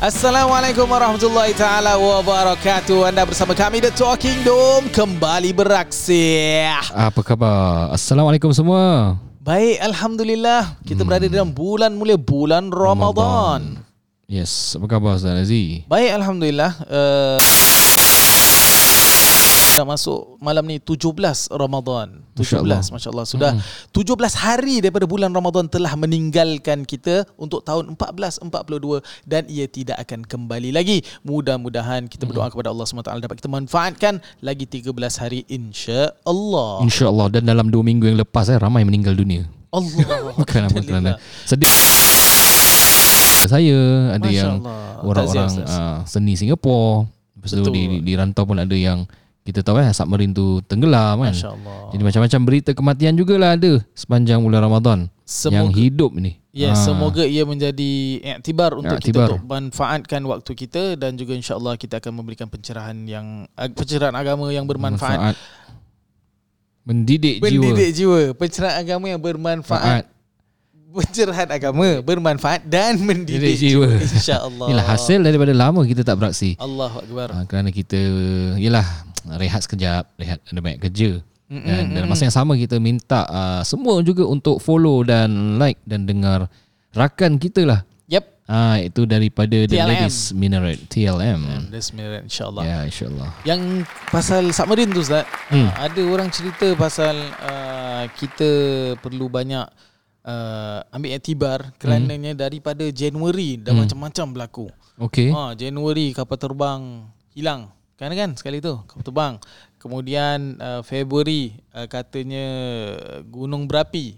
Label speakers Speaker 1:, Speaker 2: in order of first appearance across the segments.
Speaker 1: Assalamualaikum warahmatullahi taala wabarakatuh. Anda bersama kami The Talking Dome kembali beraksi.
Speaker 2: Apa khabar? Assalamualaikum semua.
Speaker 1: Baik, alhamdulillah. Kita hmm. berada dalam bulan mulia bulan Ramadan.
Speaker 2: Ramadan. Yes, apa khabar Ustaz Aziz?
Speaker 1: Baik, alhamdulillah. Uh, dah masuk malam ni 17 Ramadan. 17 masya-Allah sudah hmm. 17 hari daripada bulan Ramadan telah meninggalkan kita untuk tahun 1442 dan ia tidak akan kembali lagi. Mudah-mudahan kita berdoa hmm. kepada Allah SWT dapat kita manfaatkan lagi 13 hari insya-Allah.
Speaker 2: Insya-Allah dan dalam 2 minggu yang lepas eh ramai meninggal dunia.
Speaker 1: Allah.
Speaker 2: Bukan apa kerana sedih. Saya ada Masya yang orang-orang uh, seni Singapura. Lepas tu di, di rantau pun ada yang kita tahu eh submarine tu tenggelam kan. Jadi macam-macam berita kematian jugalah ada sepanjang bulan Ramadan semoga, yang hidup ni.
Speaker 1: Ya, ha. semoga ia menjadi iktibar untuk iktibar. kita untuk manfaatkan waktu kita dan juga insya-Allah kita akan memberikan pencerahan yang pencerahan agama yang bermanfaat. Manfaat.
Speaker 2: Mendidik,
Speaker 1: Mendidik
Speaker 2: jiwa.
Speaker 1: jiwa. Pencerahan agama yang bermanfaat. Manfaat pencerahan agama bermanfaat dan mendidik jiwa insyaallah
Speaker 2: inilah hasil daripada lama kita tak beraksi
Speaker 1: Allahu akbar
Speaker 2: ha, kerana kita yalah rehat sekejap, rehat ada banyak kerja. Mm-mm. Dan dalam masa yang sama kita minta uh, semua juga untuk follow dan like dan dengar rakan kita lah.
Speaker 1: Yep.
Speaker 2: Ah uh, itu daripada TLM. The Ladies Minaret TLM.
Speaker 1: Ladies Minaret insya-Allah.
Speaker 2: Ya yeah, insya-Allah.
Speaker 1: Yang pasal submarine tu Ustaz, hmm. uh, ada orang cerita pasal uh, kita perlu banyak uh, ambil iktibar kerananya hmm. daripada Januari dah hmm. macam-macam berlaku.
Speaker 2: Okey.
Speaker 1: Ha, Januari kapal terbang hilang. Kan kan sekali tu kapal terbang. Kemudian uh, Februari uh, katanya gunung berapi.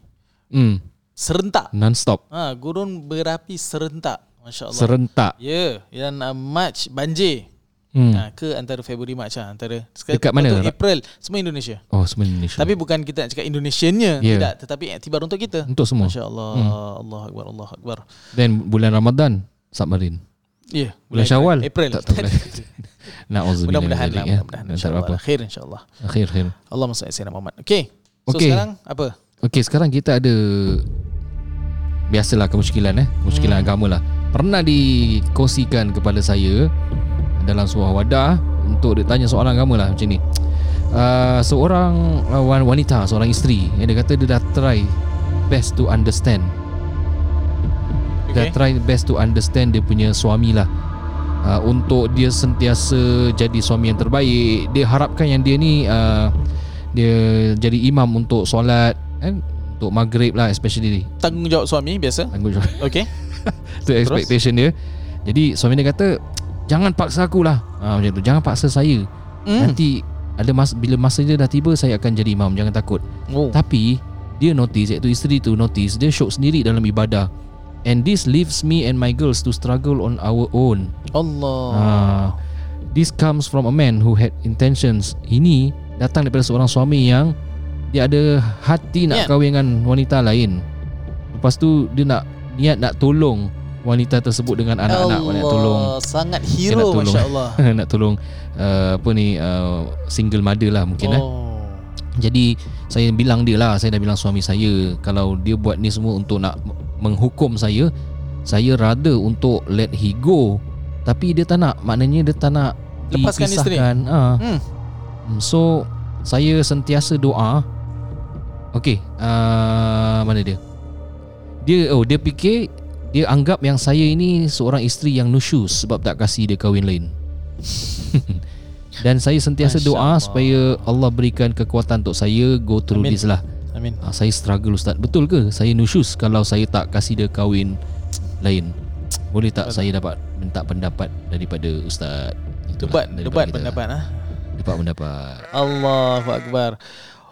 Speaker 2: Hmm.
Speaker 1: Serentak.
Speaker 2: Non stop.
Speaker 1: Ha, gunung berapi serentak. Masya-Allah.
Speaker 2: Serentak.
Speaker 1: Ya, yeah. dan uh, March banjir. Hmm. Ha, ke antara Februari Mac lah antara
Speaker 2: dekat mana
Speaker 1: April semua Indonesia.
Speaker 2: Oh semua Indonesia.
Speaker 1: Tapi bukan kita nak cakap Indonesianya yeah. tidak tetapi iktibar untuk kita.
Speaker 2: Untuk semua.
Speaker 1: Masya-Allah. Hmm. Allah akbar Allah akbar.
Speaker 2: Dan bulan Ramadan submarine.
Speaker 1: Ya, yeah,
Speaker 2: bulan Syawal.
Speaker 1: April. Tak, tak
Speaker 2: Nauzubillah.
Speaker 1: Mudah-mudahan lah, ya. mudah-mudahan insya-Allah. Akhir insya-Allah.
Speaker 2: Akhir
Speaker 1: salli ala Muhammad. Okey. So okay. sekarang apa?
Speaker 2: Okey, sekarang kita ada biasalah kemusykilan eh, kemusykilan hmm. agama lah. Pernah dikosikan kepada saya dalam sebuah wadah untuk ditanya soalan agama lah macam ni. Uh, seorang uh, wanita, seorang isteri, yang dia kata dia dah try best to understand. Okay. Dah try best to understand dia punya suami lah uh, untuk dia sentiasa jadi suami yang terbaik. Dia harapkan yang dia ni uh, dia jadi imam untuk solat kan? Untuk maghrib lah especially
Speaker 1: tanggungjawab suami biasa?
Speaker 2: Tanggungjawab.
Speaker 1: Okey
Speaker 2: tu expectation dia. Jadi suami dia kata jangan paksa aku lah. Ha, macam tu. Jangan paksa saya. Mm. nanti ada masa bila masa dia dah tiba saya akan jadi imam. Jangan takut. Oh. tapi dia notice iaitu isteri tu notice dia syok sendiri dalam ibadah and this leaves me and my girls to struggle on our own.
Speaker 1: Allah. Uh,
Speaker 2: this comes from a man who had intentions. Ini datang daripada seorang suami yang dia ada hati nak yeah. kahwin dengan wanita lain. Lepas tu dia nak niat nak tolong wanita tersebut dengan anak-anak Allah, nak tolong.
Speaker 1: Sangat hero masya-Allah.
Speaker 2: nak tolong uh, apa ni uh, single mother lah mungkin eh. oh. eh. Jadi saya bilang dia lah Saya dah bilang suami saya Kalau dia buat ni semua untuk nak menghukum saya Saya rada untuk let he go Tapi dia tak nak Maknanya dia tak nak
Speaker 1: Lepaskan dipisahkan ha.
Speaker 2: hmm. So Saya sentiasa doa Okay uh, Mana dia Dia oh dia fikir Dia anggap yang saya ini Seorang isteri yang nusyus Sebab tak kasih dia kahwin lain Dan saya sentiasa Masya doa Allah. supaya Allah berikan kekuatan untuk saya go through Amin. this lah.
Speaker 1: Amin.
Speaker 2: Ha, saya struggle ustaz. Betul ke saya nusyus kalau saya tak kasih dia kahwin lain? Boleh tak Betul. saya dapat minta pendapat daripada ustaz?
Speaker 1: Itulah, debat debat kita. pendapat ah.
Speaker 2: Debat pendapat.
Speaker 1: Allahu akbar.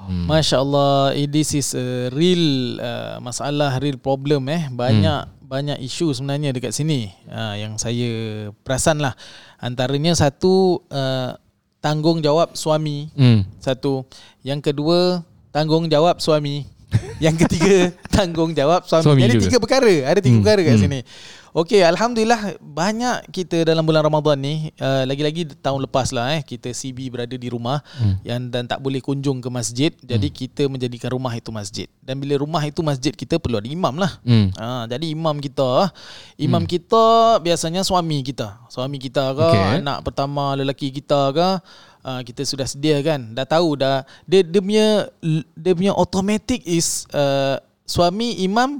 Speaker 1: Hmm. Masya Allah, this is a real uh, masalah, real problem eh. Banyak hmm. banyak isu sebenarnya dekat sini uh, yang saya perasan lah. Antaranya satu uh, tanggungjawab suami hmm. satu yang kedua tanggungjawab suami yang ketiga tanggungjawab suami, suami jadi juga. tiga perkara ada tiga hmm. perkara kat hmm. sini Okey, alhamdulillah banyak kita dalam bulan Ramadan ni uh, lagi-lagi tahun lepas lah eh kita CB berada di rumah hmm. yang dan tak boleh kunjung ke masjid. Jadi hmm. kita menjadikan rumah itu masjid. Dan bila rumah itu masjid kita perlu ada imam lah. Hmm. Uh, jadi imam kita imam hmm. kita biasanya suami kita. Suami kita ke okay. anak pertama lelaki kita ke uh, kita sudah sedia kan. Dah tahu dah dia dia punya dia punya automatic is uh, suami imam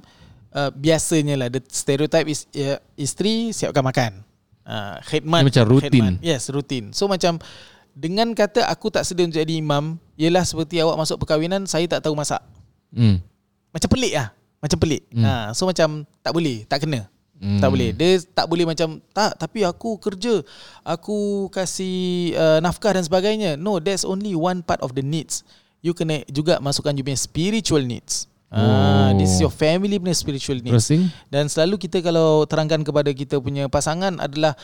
Speaker 1: uh, biasanya lah the stereotype is uh, isteri siapkan makan. Uh, khidmat
Speaker 2: macam rutin.
Speaker 1: Yes, rutin. So macam dengan kata aku tak sedia untuk jadi imam, ialah seperti awak masuk perkahwinan saya tak tahu masak. Hmm. Macam pelik lah. Macam pelik. Hmm. Ha, so macam tak boleh, tak kena. Hmm. Tak boleh. Dia tak boleh macam tak tapi aku kerja. Aku kasih uh, nafkah dan sebagainya. No, there's only one part of the needs. You kena juga masukkan you punya spiritual needs. Ah, oh. this is your family punya spiritual needs. Dan selalu kita kalau terangkan kepada kita punya pasangan adalah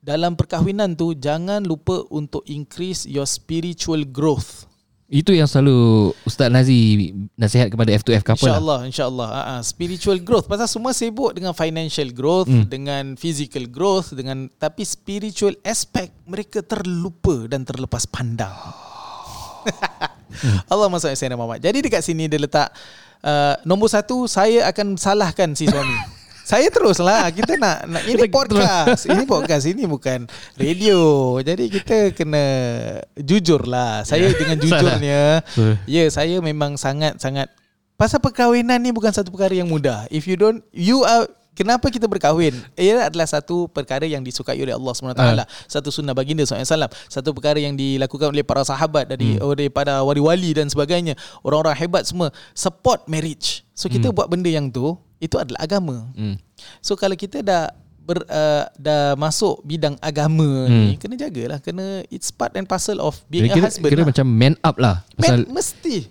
Speaker 1: dalam perkahwinan tu jangan lupa untuk increase your spiritual growth.
Speaker 2: Itu yang selalu Ustaz Nazi nasihat kepada F2F couple
Speaker 1: InsyaAllah lah. InsyaAllah uh, Spiritual growth Pasal semua sibuk dengan financial growth hmm. Dengan physical growth dengan Tapi spiritual aspect Mereka terlupa dan terlepas pandang hmm. Allah Sayyidina Muhammad Jadi dekat sini dia letak uh, nombor satu saya akan salahkan si suami. saya teruslah kita nak, nak ini podcast. ini podcast ini bukan radio. Jadi kita kena jujur lah. Saya ya. dengan jujurnya ya yeah, saya memang sangat sangat pasal perkahwinan ni bukan satu perkara yang mudah. If you don't you are Kenapa kita berkahwin? Ia adalah satu perkara yang disukai oleh Allah SWT. Uh. Satu sunnah baginda SAW. Satu perkara yang dilakukan oleh para sahabat dari hmm. daripada wali-wali dan sebagainya. Orang-orang hebat semua support marriage. So kita hmm. buat benda yang tu, itu adalah agama. Hmm. So kalau kita dah ber, uh, dah masuk bidang agama hmm. ni kena jagalah kena it's part and parcel of being
Speaker 2: kira,
Speaker 1: a husband
Speaker 2: kira lah. macam man up lah
Speaker 1: man, mesti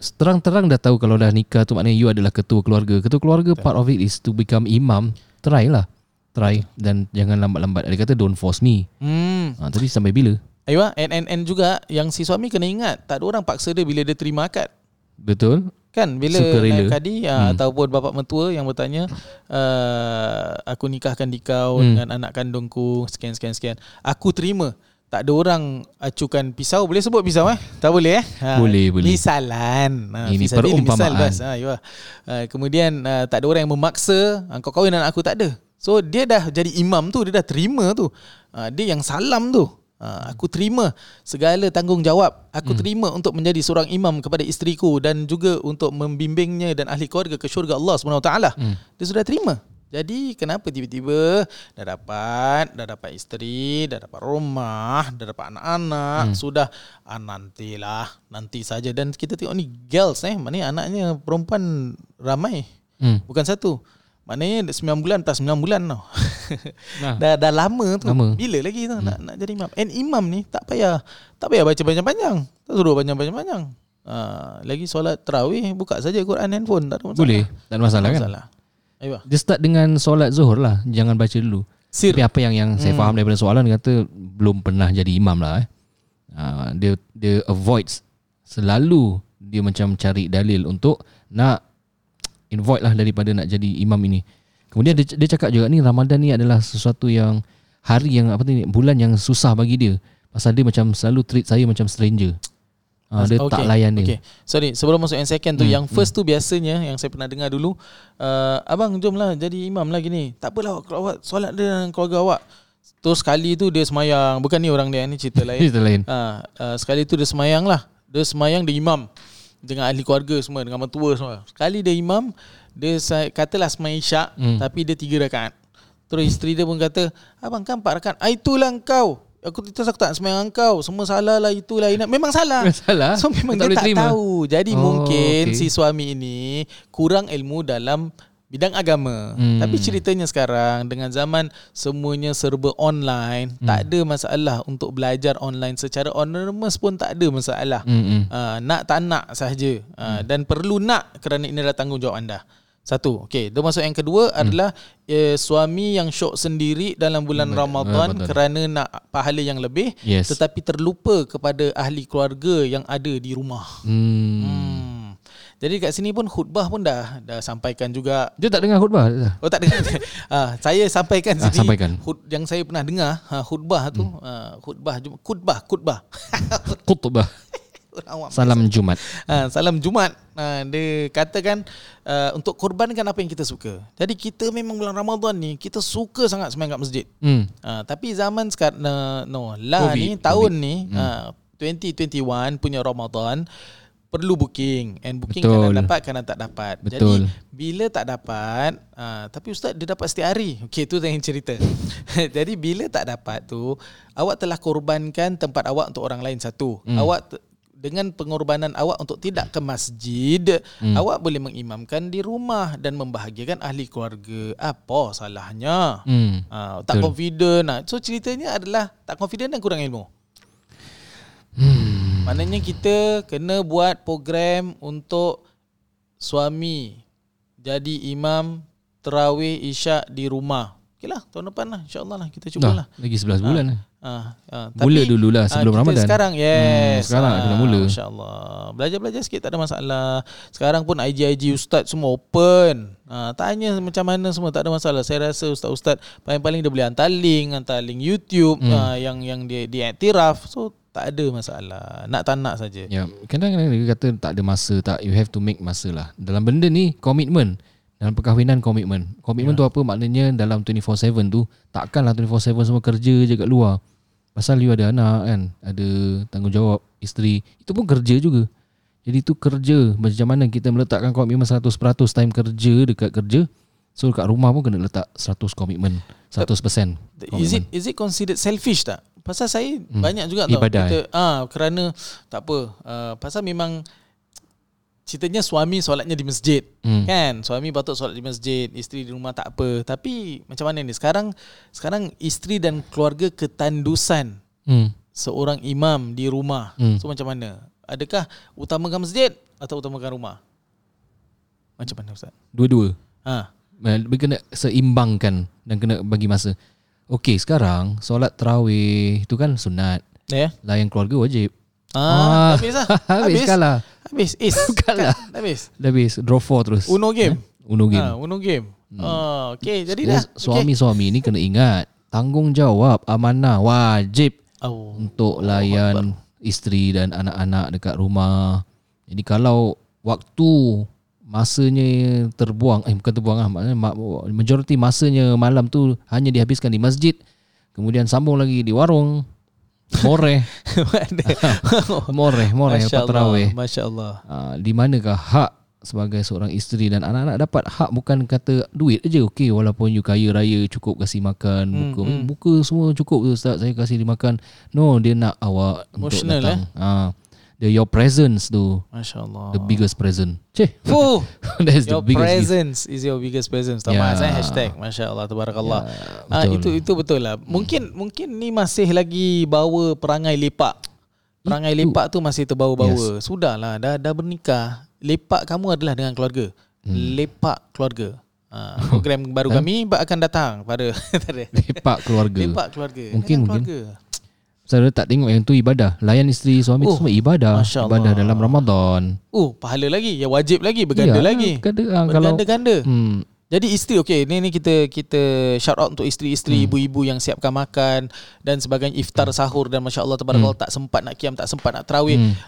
Speaker 2: terang-terang dah tahu kalau dah nikah tu maknanya you adalah ketua keluarga. Ketua keluarga part of it is to become imam. Try lah. Try dan jangan lambat-lambat. Dia kata don't force me. Hmm. Ha, tapi sampai bila?
Speaker 1: Ayuh, and, and, and juga yang si suami kena ingat tak ada orang paksa dia bila dia terima akad.
Speaker 2: Betul.
Speaker 1: Kan bila naik kadi hmm. ataupun bapak mentua yang bertanya uh, aku nikahkan dikau hmm. dengan anak kandungku sekian sekian sekian. Aku terima tak ada orang acukan pisau. Boleh sebut pisau eh? Tak boleh eh?
Speaker 2: Ha, boleh boleh.
Speaker 1: Misalan.
Speaker 2: Ha, ini perumpamaan. misal,
Speaker 1: ha, ya. ha, kemudian uh, tak ada orang yang memaksa ha, kau kahwin anak aku tak ada. So dia dah jadi imam tu dia dah terima tu. Ha, dia yang salam tu. Ha, aku terima segala tanggungjawab. Aku hmm. terima untuk menjadi seorang imam kepada isteriku dan juga untuk membimbingnya dan ahli keluarga ke syurga Allah SWT hmm. dia sudah terima jadi kenapa tiba-tiba dah dapat, dah dapat isteri, dah dapat rumah, dah dapat anak-anak, hmm. sudah ah, nantilah, nanti saja dan kita tengok ni girls eh, mana anaknya perempuan ramai. Hmm. Bukan satu. Maknanya 9 bulan plus 9 bulan tau. Nah. dah dah lama tu. Lama. Bila lagi tu hmm. nak nak jadi imam. And imam ni tak payah tak payah baca panjang-panjang. Tak suruh panjang-panjang. Uh, lagi solat tarawih buka saja Quran handphone tak ada masalah.
Speaker 2: Boleh. Tak ada masalah, tak kan? Masalah. Ayuh. Dia start dengan solat zuhur lah. Jangan baca dulu. Sir. Tapi apa yang yang saya hmm. faham daripada soalan dia kata belum pernah jadi imam lah eh. Uh, dia dia avoids selalu dia macam cari dalil untuk nak avoid lah daripada nak jadi imam ini. Kemudian dia, dia cakap juga ni Ramadan ni adalah sesuatu yang hari yang apa ni bulan yang susah bagi dia. Pasal dia macam selalu treat saya macam stranger. Ha, dia okay. tak layan dia. Okay.
Speaker 1: Sorry, sebelum masuk yang second tu, hmm. yang first hmm. tu biasanya yang saya pernah dengar dulu, uh, abang jomlah jadi imam lagi ni. Tak apalah awak, awak solat dia dengan keluarga awak. Terus sekali tu dia semayang. Bukan ni orang dia, ni cerita lain. cerita lain. Uh, uh, sekali tu dia semayang lah. Dia semayang dia imam. Dengan ahli keluarga semua, dengan mentua semua. Sekali dia imam, dia katalah semayang isyak, hmm. tapi dia tiga rakaat. Terus isteri dia pun kata, abang kan empat rakaat. Ah, itulah kau. Aku terus aku tak semayang kau Semua salah lah itulah ini. Memang salah
Speaker 2: Salah
Speaker 1: So memang tak dia tak terima. tahu Jadi oh, mungkin okay. si suami ini Kurang ilmu dalam Bidang agama hmm. Tapi ceritanya sekarang Dengan zaman Semuanya serba online hmm. Tak ada masalah Untuk belajar online Secara anonymous pun Tak ada masalah hmm. uh, Nak tak nak sahaja uh, hmm. Dan perlu nak Kerana ini adalah tanggungjawab anda satu. Okey, tu masuk yang kedua hmm. adalah eh, suami yang syok sendiri dalam bulan hmm. Ramadan uh, kerana nak pahala yang lebih yes. tetapi terlupa kepada ahli keluarga yang ada di rumah. Hmm. hmm. Jadi kat sini pun khutbah pun dah dah sampaikan juga.
Speaker 2: Dia tak dengar khutbah
Speaker 1: Oh tak dengar. ah, saya sampaikan
Speaker 2: Ah,
Speaker 1: sini.
Speaker 2: sampaikan.
Speaker 1: Khut, yang saya pernah dengar ha, khutbah tu, hmm. ah, khutbah khutbah khutbah.
Speaker 2: Khutbah
Speaker 1: Orang awam.
Speaker 2: Salam Jumat
Speaker 1: Ha, salam Jumat. Ha, dia katakan uh, untuk korbankan apa yang kita suka. Jadi kita memang bulan Ramadan ni kita suka sangat sembahyang kat masjid.
Speaker 2: hmm.
Speaker 1: Ha, tapi zaman sekarang no, no lah
Speaker 2: COVID,
Speaker 1: ni tahun ni ha, 2021 punya Ramadan perlu booking and booking
Speaker 2: Betul.
Speaker 1: kadang dapat kadang tak dapat.
Speaker 2: Betul.
Speaker 1: Jadi bila tak dapat uh, tapi ustaz dia dapat setiap hari. Okey tu yang cerita. Jadi bila tak dapat tu awak telah korbankan tempat awak untuk orang lain satu. Hmm. Awak dengan pengorbanan awak untuk tidak ke masjid, hmm. awak boleh mengimamkan di rumah dan membahagiakan ahli keluarga. Apa salahnya?
Speaker 2: Hmm.
Speaker 1: Ha, tak
Speaker 2: Betul.
Speaker 1: confident lah. So ceritanya adalah tak confident dan kurang ilmu.
Speaker 2: Hmm.
Speaker 1: Maknanya kita kena buat program untuk suami jadi imam terawih isyak di rumah. Okey lah, tahun depan lah. InsyaAllah lah. Kita cubalah.
Speaker 2: Dah lagi 11 bulan lah
Speaker 1: Ha, ha,
Speaker 2: Mula dululah sebelum
Speaker 1: kita
Speaker 2: Ramadan.
Speaker 1: Sekarang yes.
Speaker 2: Hmm, sekarang kena mula.
Speaker 1: InsyaAllah. Belajar-belajar sikit tak ada masalah. Sekarang pun IG-IG ustaz semua open. Ha, tanya macam mana semua tak ada masalah. Saya rasa ustaz-ustaz paling-paling dia boleh hantar link, hantar link YouTube
Speaker 2: Hmm.
Speaker 1: ha, yang yang dia dia iktiraf. So tak ada masalah. Nak tak nak saja.
Speaker 2: Ya, kadang-kadang dia kata tak ada masa, tak you have to make masa lah. Dalam benda ni komitmen. Dalam perkahwinan komitmen. Komitmen
Speaker 1: Ya.
Speaker 2: tu apa? Maknanya dalam 24/7 tu takkanlah 24/7 semua kerja je kat luar. Pasal you ada anak kan, ada tanggungjawab isteri, itu pun kerja juga. Jadi tu kerja macam mana kita meletakkan komitmen 100% time kerja dekat kerja. So kat rumah pun kena letak 100 komitmen, 100%.
Speaker 1: Is it is it considered selfish tak? Pasal saya hmm. banyak juga tau kita ah kerana tak apa. Uh, pasal memang ceritanya suami solatnya di masjid.
Speaker 2: Hmm.
Speaker 1: Kan? Suami patut solat di masjid, isteri di rumah tak apa. Tapi macam mana ni sekarang sekarang isteri dan keluarga ketandusan
Speaker 2: Hmm.
Speaker 1: seorang imam di rumah.
Speaker 2: Hmm.
Speaker 1: So macam mana? Adakah utamakan masjid atau utamakan rumah? Macam mana ustaz?
Speaker 2: Dua-dua.
Speaker 1: Ha.
Speaker 2: Kena seimbangkan dan kena bagi masa. Okey, sekarang solat tarawih tu kan sunat.
Speaker 1: Ya.
Speaker 2: Layan keluarga wajib.
Speaker 1: Ah,
Speaker 2: Ah.
Speaker 1: habis lah.
Speaker 2: Habis kalah.
Speaker 1: Habis. Is.
Speaker 2: Kalah.
Speaker 1: Kan? Habis.
Speaker 2: Dah habis draw 4 terus.
Speaker 1: Uno game.
Speaker 2: Uno game.
Speaker 1: Ha, Uno game. Hmm. Oh, okay, jadi dah.
Speaker 2: suami-suami ni kena ingat tanggungjawab amanah wajib
Speaker 1: Okay. Oh.
Speaker 2: untuk layan isteri dan anak-anak dekat rumah. Jadi kalau waktu masanya terbuang eh bukan terbuang lah maknanya ma- majoriti masanya malam tu hanya dihabiskan di masjid kemudian sambung lagi di warung moreh
Speaker 1: Mana?
Speaker 2: moreh moreh
Speaker 1: Masya Allah. Masya Allah.
Speaker 2: Ah, di manakah hak sebagai seorang isteri dan anak-anak dapat? Hak bukan kata duit aja okey walaupun you kaya raya cukup kasih makan
Speaker 1: Hmm,
Speaker 2: buka buka semua cukup tu ustaz. Saya kasih dia makan. No dia nak awak
Speaker 1: Emotional,
Speaker 2: untuk datang ah dia your presence tu
Speaker 1: Masya Allah.
Speaker 2: the biggest present ceh
Speaker 1: Oh,
Speaker 2: that's the
Speaker 1: your
Speaker 2: biggest gift.
Speaker 1: presence is your biggest presence. Thomas yeah. hashtag Masya Allah Tabarakallah.
Speaker 2: Ya,
Speaker 1: Ah itu itu betul lah. Mungkin mungkin ni masih lagi bawa perangai lepak. Perangai
Speaker 2: Itu.
Speaker 1: lepak tu masih terbawa-bawa. Sudahlah dah dah bernikah. Lepak kamu adalah dengan keluarga.
Speaker 2: Hmm.
Speaker 1: Lepak keluarga. Ah, program baru kami akan datang pada
Speaker 2: lepak keluarga
Speaker 1: Lepak keluarga.
Speaker 2: Mungkin,
Speaker 1: Dengan
Speaker 2: mungkin.
Speaker 1: keluarga.
Speaker 2: Saya tak tengok yang tu ibadah layan isteri suami
Speaker 1: Oh,
Speaker 2: semua ibadah
Speaker 1: Masya
Speaker 2: ibadah
Speaker 1: Allah.
Speaker 2: dalam Ramadan
Speaker 1: Oh, pahala lagi. Ya wajib lagi, berganda
Speaker 2: Ya,
Speaker 1: lagi.
Speaker 2: Ganda, ah, kalau
Speaker 1: Berganda-ganda.
Speaker 2: hmm,
Speaker 1: Jadi isteri okey ni ni kita kita shout out untuk isteri-isteri
Speaker 2: Hmm.
Speaker 1: ibu-ibu yang siapkan makan dan sebagainya iftar sahur dan masya-Allah tabarakallah tak sempat nak kiam tak sempat nak tarawih.
Speaker 2: Hmm.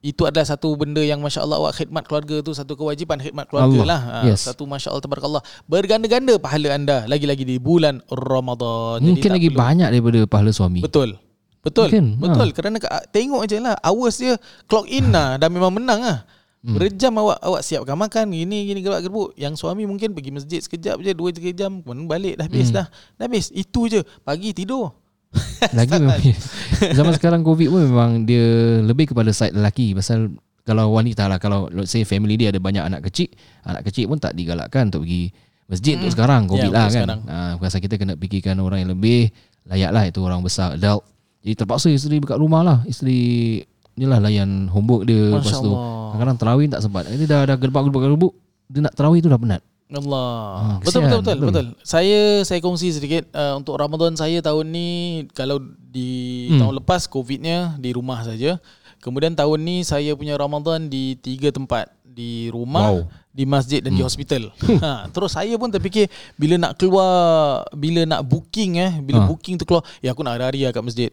Speaker 1: Itu adalah satu benda yang masya-Allah awak khidmat keluarga tu satu kewajipan khidmat keluarga
Speaker 2: Allah.
Speaker 1: lah. Ha,
Speaker 2: Yes.
Speaker 1: Satu masya-Allah tabarakallah berganda-ganda pahala anda lagi-lagi di bulan Ramadan. Jadi
Speaker 2: mungkin
Speaker 1: tak
Speaker 2: lagi
Speaker 1: perlu-
Speaker 2: banyak daripada pahala suami
Speaker 1: Betul. Betul.
Speaker 2: Mungkin,
Speaker 1: Betul. Kerana ka- tengok je lah hours dia clock in lah dah memang menang lah.
Speaker 2: Hmm.
Speaker 1: Berjam awak awak siapkan makan gini gini gerak gerbuk. Yang suami mungkin pergi masjid sekejap je 2 3 jam kemudian balik dah habis
Speaker 2: Hmm.
Speaker 1: dah. Dah habis. Itu je. Pagi tidur.
Speaker 2: Lagi memang Zaman sekarang Covid pun memang Dia lebih kepada side lelaki Pasal Kalau wanita lah Kalau let's say family dia ada banyak anak kecil Anak kecil pun tak digalakkan Untuk pergi masjid untuk sekarang Covid
Speaker 1: Ya,
Speaker 2: lah kan
Speaker 1: sekarang.
Speaker 2: ha, kita kena fikirkan orang yang lebih Layak lah itu orang besar adult Jadi terpaksa isteri dekat rumah lah Isteri Inilah layan homework dia
Speaker 1: Masya
Speaker 2: Lepas tu
Speaker 1: Allah.
Speaker 2: Kadang-kadang terawih tak sempat Ini dah, dah gerbak-gerbak-gerbuk Dia nak terawih tu dah penat
Speaker 1: Allah.
Speaker 2: Ah,
Speaker 1: betul, betul betul
Speaker 2: betul.
Speaker 1: betul Saya saya kongsi sedikit uh, untuk Ramadan saya tahun ni kalau di
Speaker 2: Hmm.
Speaker 1: tahun lepas Covidnya di rumah saja. Kemudian tahun ni saya punya Ramadan di tiga tempat di rumah,
Speaker 2: Wow.
Speaker 1: di masjid dan di hospital. ha, terus saya pun terfikir bila nak keluar, bila nak booking eh, bila
Speaker 2: Ha.
Speaker 1: booking tu keluar, ya aku nak hari-hari lah kat masjid.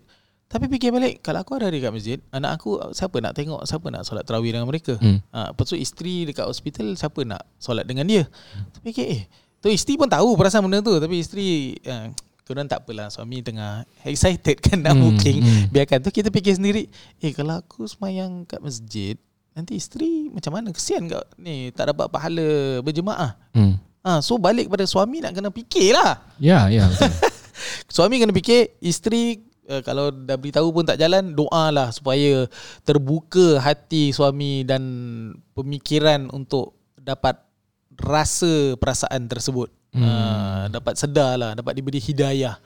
Speaker 1: Tapi fikir balik, kalau aku hari-hari kat masjid, anak aku siapa nak tengok, siapa nak solat tarawih dengan mereka?
Speaker 2: Hmm.
Speaker 1: Ha, lepas tu isteri dekat hospital, siapa nak solat dengan dia? Terfikir, eh, tu isteri pun tahu perasaan benda tu, tapi isteri uh, Korang tak apalah Suami tengah excited kan Nak
Speaker 2: Hmm,
Speaker 1: booking
Speaker 2: hmm.
Speaker 1: Biarkan tu kita fikir sendiri Eh kalau aku semayang kat masjid Nanti isteri macam mana Kesian kat ni Tak dapat pahala berjemaah
Speaker 2: Hmm.
Speaker 1: ha, So balik kepada suami Nak kena fikir lah
Speaker 2: Ya, ya betul.
Speaker 1: Suami kena fikir Isteri uh, Kalau dah beritahu pun tak jalan Doa lah supaya Terbuka hati suami Dan Pemikiran untuk Dapat Rasa perasaan tersebut. Hmm. uh, Dapat sedar lah Dapat diberi hidayah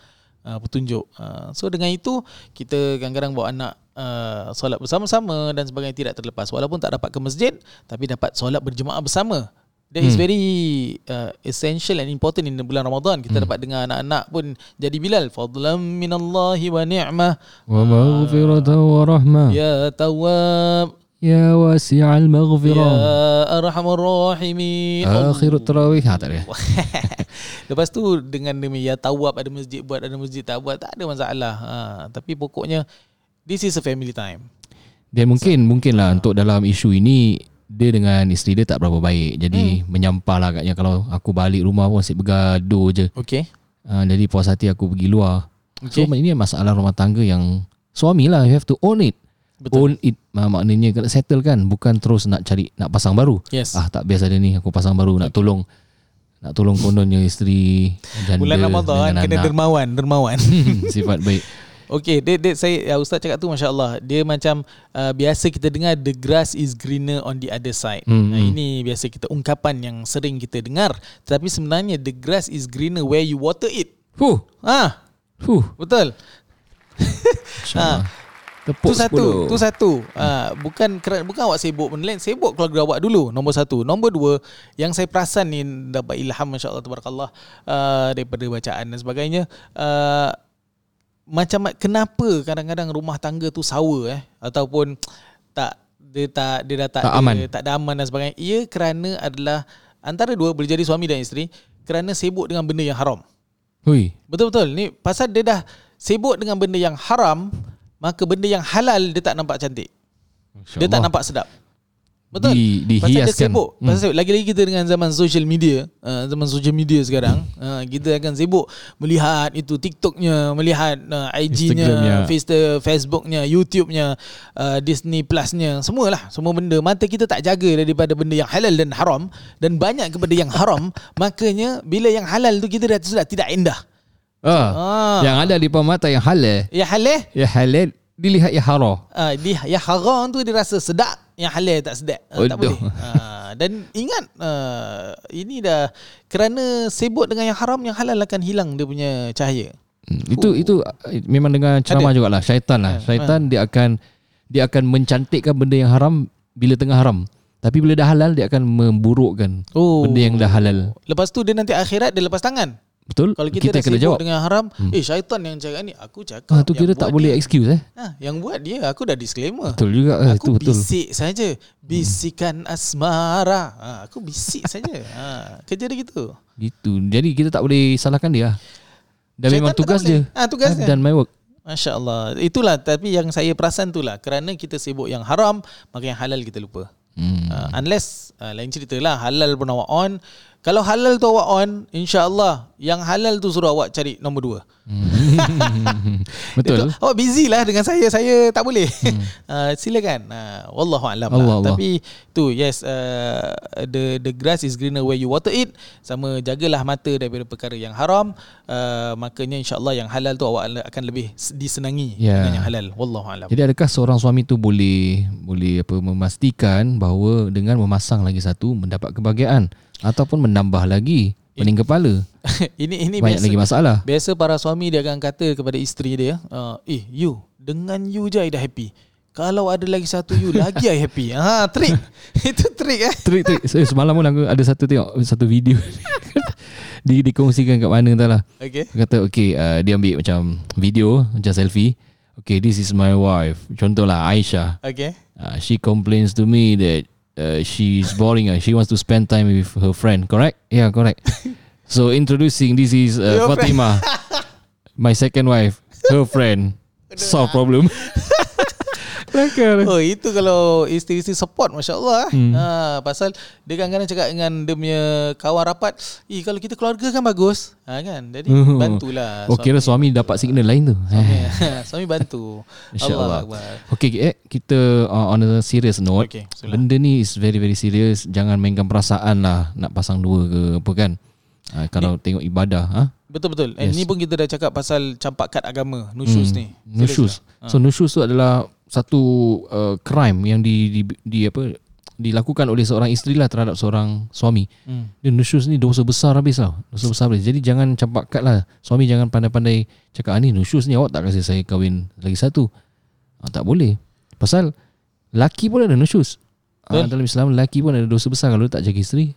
Speaker 1: uh, Petunjuk. Uh, So dengan itu Kita kadang-kadang bawa anak uh, Solat bersama-sama Dan sebagainya tidak terlepas. Walaupun tak dapat ke masjid Tapi dapat solat berjemaah bersama That is
Speaker 2: Hmm.
Speaker 1: very uh, essential and important in bulan Ramadan. Kita
Speaker 2: Hmm.
Speaker 1: dapat dengar anak-anak pun jadi Bilal. Fadlan minallahi wa ni'mah.
Speaker 2: Wa maghfiratan wa rahmah.
Speaker 1: Ya Tawwab.
Speaker 2: Ya wasi'al
Speaker 1: Ya
Speaker 2: maghfirah.
Speaker 1: Arhamar Rahimin.
Speaker 2: Akhirut tarawih. Ha, tak ada.
Speaker 1: Lepas tu dengan demi ya Tawwab ada masjid buat ada masjid tak buat tak ada masalah. Ha, tapi pokoknya this is a family time.
Speaker 2: Dan mungkin mungkin lah untuk dalam isu ini dia dengan isteri dia tak berapa baik. Jadi hmm. menyampah lah agaknya kalau aku balik rumah pun asyik bergaduh je.
Speaker 1: Okay.
Speaker 2: Uh, jadi puas hati aku pergi luar.
Speaker 1: Okay.
Speaker 2: So ini masalah rumah tangga yang suami lah you have to own it.
Speaker 1: Betul.
Speaker 2: Own it uh, maknanya kena settle kan bukan terus nak cari nak pasang baru.
Speaker 1: Yes.
Speaker 2: Ah tak biasa dia ni aku pasang baru nak tolong nak tolong kononnya isteri janda
Speaker 1: Bulan Ramadan kena
Speaker 2: anak.
Speaker 1: dermawan, dermawan.
Speaker 2: sifat baik.
Speaker 1: Okay, dia, dia, saya ya, Ustaz cakap tu Masya Allah Dia macam uh, Biasa kita dengar The grass is greener on the other side
Speaker 2: Hmm,
Speaker 1: Nah,
Speaker 2: hmm.
Speaker 1: Ini biasa kita Ungkapan yang sering kita dengar Tapi sebenarnya The grass is greener Where you water it
Speaker 2: Huh.
Speaker 1: Ah,
Speaker 2: Huh.
Speaker 1: Betul
Speaker 2: InsyaAllah. Tepuk
Speaker 1: Tu satu
Speaker 2: 10.
Speaker 1: Tu satu uh, Bukan kerana, bukan awak sibuk benda lain Sibuk keluarga awak dulu Nombor satu Nombor dua Yang saya perasan ni Dapat ilham Masya Allah Tabarakallah uh, Daripada bacaan dan sebagainya uh, Macam Kenapa kadang-kadang rumah tangga tu sour eh Ataupun Tak Dia tak Dia dah tak,
Speaker 2: Tak
Speaker 1: ada,
Speaker 2: aman.
Speaker 1: Tak ada aman dan sebagainya Ia kerana adalah Antara dua Boleh jadi suami dan isteri Kerana sibuk dengan benda yang haram
Speaker 2: Hui.
Speaker 1: Betul-betul. Ni pasal dia dah sibuk dengan benda yang haram, maka benda yang halal dia tak nampak cantik. Dia tak nampak sedap. Betul.
Speaker 2: Di-
Speaker 1: pasal dia
Speaker 2: dihiaskan.
Speaker 1: sibuk.
Speaker 2: Hmm.
Speaker 1: Pasal lagi-lagi kita dengan zaman social media, uh, zaman social media sekarang, uh, kita akan sibuk melihat itu TikToknya, melihat uh. IG-nya, Facebooknya, YouTube-nya, uh, Disney Plus-nya, semualah, semua benda. Mata kita tak jaga daripada benda yang halal dan haram dan banyak kepada yang haram, makanya bila yang halal tu kita dah sudah tidak indah.
Speaker 2: Ah.
Speaker 1: Ah.
Speaker 2: Yang ada di depan mata yang halal.
Speaker 1: Ya halal
Speaker 2: Ya halal dilihat ya haram.
Speaker 1: uh, dia yang haram tu dia rasa sedap, yang halal tak sedap. Uh, tak boleh. Uh, dan ingat uh, ini dah kerana sibuk dengan yang haram yang halal akan hilang dia punya cahaya.
Speaker 2: Hmm, Itu itu eh, memang dengan ceramah jugalah syaitan lah.
Speaker 1: Ha,
Speaker 2: Syaitan dia akan dia akan mencantikkan benda yang haram bila tengah haram. Tapi bila dah halal dia akan memburukkan
Speaker 1: Oh.
Speaker 2: benda yang dah halal.
Speaker 1: Lepas tu dia nanti akhirat dia lepas tangan.
Speaker 2: Betul?
Speaker 1: Kalau kita, dah
Speaker 2: kena jawab.
Speaker 1: dengan haram, hmm. eh syaitan yang cakap ni, aku cakap.
Speaker 2: Ah tu kira tak boleh
Speaker 1: dia,
Speaker 2: excuse eh.
Speaker 1: Ha, yang buat dia, aku dah disclaimer.
Speaker 2: Betul juga eh,
Speaker 1: Aku
Speaker 2: betul.
Speaker 1: bisik saja. Bisikan asmara. Ha, aku bisik saja. Ha, kerja dia gitu.
Speaker 2: Gitu. Jadi kita tak boleh salahkan dia. Dan
Speaker 1: Syaitan
Speaker 2: memang tugas dia.
Speaker 1: Ah, tugas dia.
Speaker 2: Dan my work.
Speaker 1: Masya Allah. Itulah tapi yang saya perasan tu lah. Kerana kita sibuk yang haram, maka yang halal kita lupa.
Speaker 2: Hmm.
Speaker 1: Uh, unless uh, lain cerita lah halal pun awak on. Kalau halal tu awak on, insya-Allah yang halal tu suruh awak cari nombor dua.
Speaker 2: Betul.
Speaker 1: Itu, awak busy lah dengan saya, saya tak boleh. Hmm. uh, silakan. Uh, wallahu alam
Speaker 2: Allah,
Speaker 1: lah.
Speaker 2: Allah.
Speaker 1: Tapi tu yes uh, the the grass is greener where you water it. Sama jagalah mata daripada perkara yang haram. Uh, makanya insya-Allah yang halal tu awak akan lebih disenangi
Speaker 2: Ya.
Speaker 1: dengan yang halal. Wallahu alam.
Speaker 2: Jadi adakah seorang suami tu boleh boleh apa memastikan bahawa dengan memasang lagi satu mendapat kebahagiaan ataupun menambah lagi pening kepala?
Speaker 1: ini ini
Speaker 2: Banyak
Speaker 1: biasa.
Speaker 2: lagi masalah.
Speaker 1: Biasa para suami dia akan kata kepada isteri dia, uh, "Eh, you dengan you je I dah happy. Kalau ada lagi satu you lagi I happy." Ha, trick. Itu trick eh.
Speaker 2: Trik trik so, semalam pun aku ada satu tengok satu video di dikongsikan kat mana entahlah.
Speaker 1: Okay.
Speaker 2: Dia kata okay uh, dia ambil macam video macam selfie. Okay this is my wife. Contohlah Aisyah.
Speaker 1: Okay.
Speaker 2: Uh, she complains to me that uh, she's boring. Uh. She wants to spend time with her friend. Correct? Yeah, correct. so introducing this is uh,
Speaker 1: Your
Speaker 2: Fatima, my second wife, her friend. Solve problem. Kelakar.
Speaker 1: Oh itu kalau isteri-isteri support Masya Allah hmm.
Speaker 2: Hmm.
Speaker 1: ha, Pasal dia kadang-kadang cakap dengan dia punya kawan rapat Eh kalau kita keluarga kan bagus ha, kan Jadi
Speaker 2: Hmm.
Speaker 1: bantulah
Speaker 2: Oh kira suami dapat signal lain tu.
Speaker 1: suami, suami bantu
Speaker 2: Masya Allah.
Speaker 1: Akbar.
Speaker 2: Okay, eh, kita uh, on a serious note.
Speaker 1: Okay.
Speaker 2: Benda ni is very very serious. Jangan mainkan perasaan lah nak pasang dua ke apa kan. Uh, kalau tengok ibadah, ha?
Speaker 1: Betul-betul yes.
Speaker 2: Yes.
Speaker 1: Ni pun kita dah cakap pasal campak kad agama Nusyus
Speaker 2: Hmm,
Speaker 1: ni
Speaker 2: Nusyus.
Speaker 1: Serius
Speaker 2: So nusyus tu adalah satu uh, crime yang di, di di apa dilakukan oleh seorang isteri lah terhadap seorang suami.
Speaker 1: hmm.
Speaker 2: Dia nusyus ni dosa besar habis lah. Dosa besar habis. Jadi jangan campak kad lah. Suami jangan pandai-pandai cakap ah, ni nusyus ni awak tak kasi saya kahwin lagi satu. Ah, tak boleh. Pasal laki pun ada nusyus. Ah,
Speaker 1: Betul.
Speaker 2: dalam Islam laki pun ada dosa besar kalau tak jaga isteri.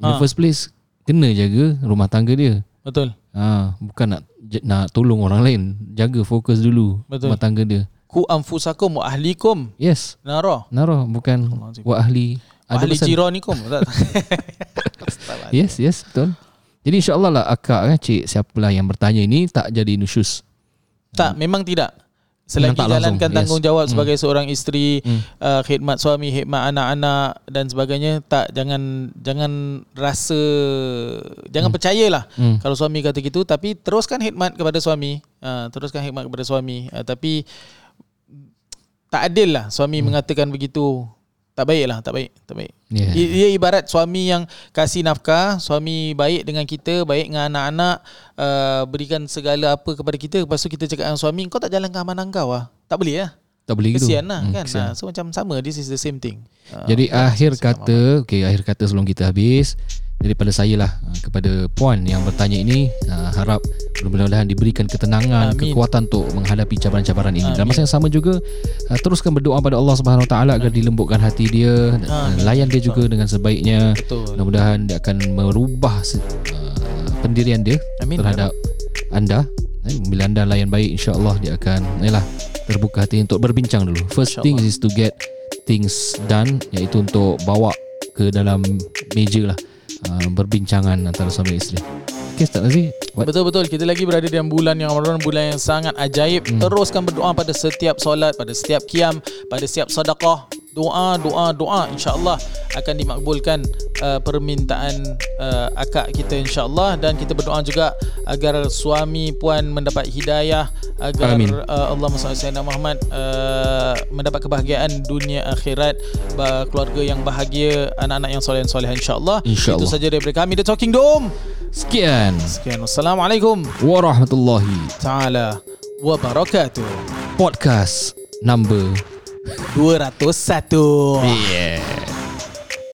Speaker 2: In the
Speaker 1: Ah.
Speaker 2: first place kena jaga rumah tangga dia.
Speaker 1: Betul
Speaker 2: Ha, bukan nak nak tolong orang lain. Jaga fokus dulu
Speaker 1: Betul.
Speaker 2: rumah tangga dia.
Speaker 1: Ku anfusakum wa ahlikum
Speaker 2: Yes.
Speaker 1: Nara
Speaker 2: Nara bukan wa ahli ada
Speaker 1: Ahli jiranikum.
Speaker 2: Yes, yes, betul. Jadi insyaAllah lah akak kan cik siapalah yang bertanya ini tak jadi nusyus.
Speaker 1: Tak, memang tidak. Selagi
Speaker 2: tak langsung,
Speaker 1: jalankan
Speaker 2: yes.
Speaker 1: tanggungjawab
Speaker 2: Hmm.
Speaker 1: sebagai seorang isteri,
Speaker 2: Hmm.
Speaker 1: uh, khidmat suami, khidmat anak-anak dan sebagainya, tak jangan jangan rasa jangan percayalah
Speaker 2: Hmm.
Speaker 1: kalau suami kata gitu tapi teruskan khidmat kepada suami. Uh, teruskan khidmat kepada suami. Uh, tapi tak adil lah suami mengatakan begitu. Tak baik lah, tak baik, tak baik.
Speaker 2: Yeah.
Speaker 1: I- Dia ibarat suami yang kasih nafkah, suami baik dengan kita, baik dengan anak-anak, uh, berikan segala apa kepada kita. Lepas tu kita cakap dengan suami, kau tak jalankan amanah kau lah. Tak boleh lah.
Speaker 2: Tak boleh gitu.
Speaker 1: Kesian lah
Speaker 2: Hmm,
Speaker 1: kan.
Speaker 2: kesian.
Speaker 1: Ha, so macam sama, this is the same thing. Uh,
Speaker 2: Jadi
Speaker 1: tak
Speaker 2: akhir kata, okey akhir kata sebelum kita habis daripada saya lah ah, kepada puan yang bertanya ini ah, harap mudah-mudahan diberikan ketenangan,
Speaker 1: Amin.
Speaker 2: kekuatan untuk menghadapi cabaran-cabaran ini. Dalam
Speaker 1: Amin.
Speaker 2: masa yang sama juga ah, teruskan berdoa pada Allah Subhanahu Wa Taala agar dilembutkan hati dia, ah,
Speaker 1: Amin.
Speaker 2: layan dia juga dengan sebaiknya.
Speaker 1: Betul.
Speaker 2: Mudah-mudahan dia akan merubah ah, pendirian dia
Speaker 1: Amin.
Speaker 2: terhadap anda. Eh, Bila anda layan baik insya-Allah dia akan yalah terbuka hati untuk berbincang dulu. First thing is to get things done iaitu untuk bawa ke dalam meja lah uh, berbincangan antara suami isteri. Okay, Nazi. What?
Speaker 1: Betul-betul kita lagi berada dalam bulan yang Ramadan bulan yang sangat ajaib.
Speaker 2: Hmm.
Speaker 1: Teruskan berdoa pada setiap solat, pada setiap kiam, pada setiap sedekah. Doa, doa, doa insya-Allah akan dimakbulkan uh, permintaan uh, akak kita insya-Allah dan kita berdoa juga agar suami puan mendapat hidayah agar
Speaker 2: Amin.
Speaker 1: uh, Allah Sayyidina Muhammad uh, mendapat kebahagiaan dunia akhirat keluarga yang bahagia anak-anak yang soleh dan soleh insya-Allah
Speaker 2: InsyaAllah.
Speaker 1: itu saja daripada kami The Talking Dome
Speaker 2: Sekian.
Speaker 1: Sekian Wassalamualaikum
Speaker 2: Warahmatullahi
Speaker 1: Ta'ala Wabarakatuh
Speaker 2: Podcast number
Speaker 1: 201
Speaker 2: Yeah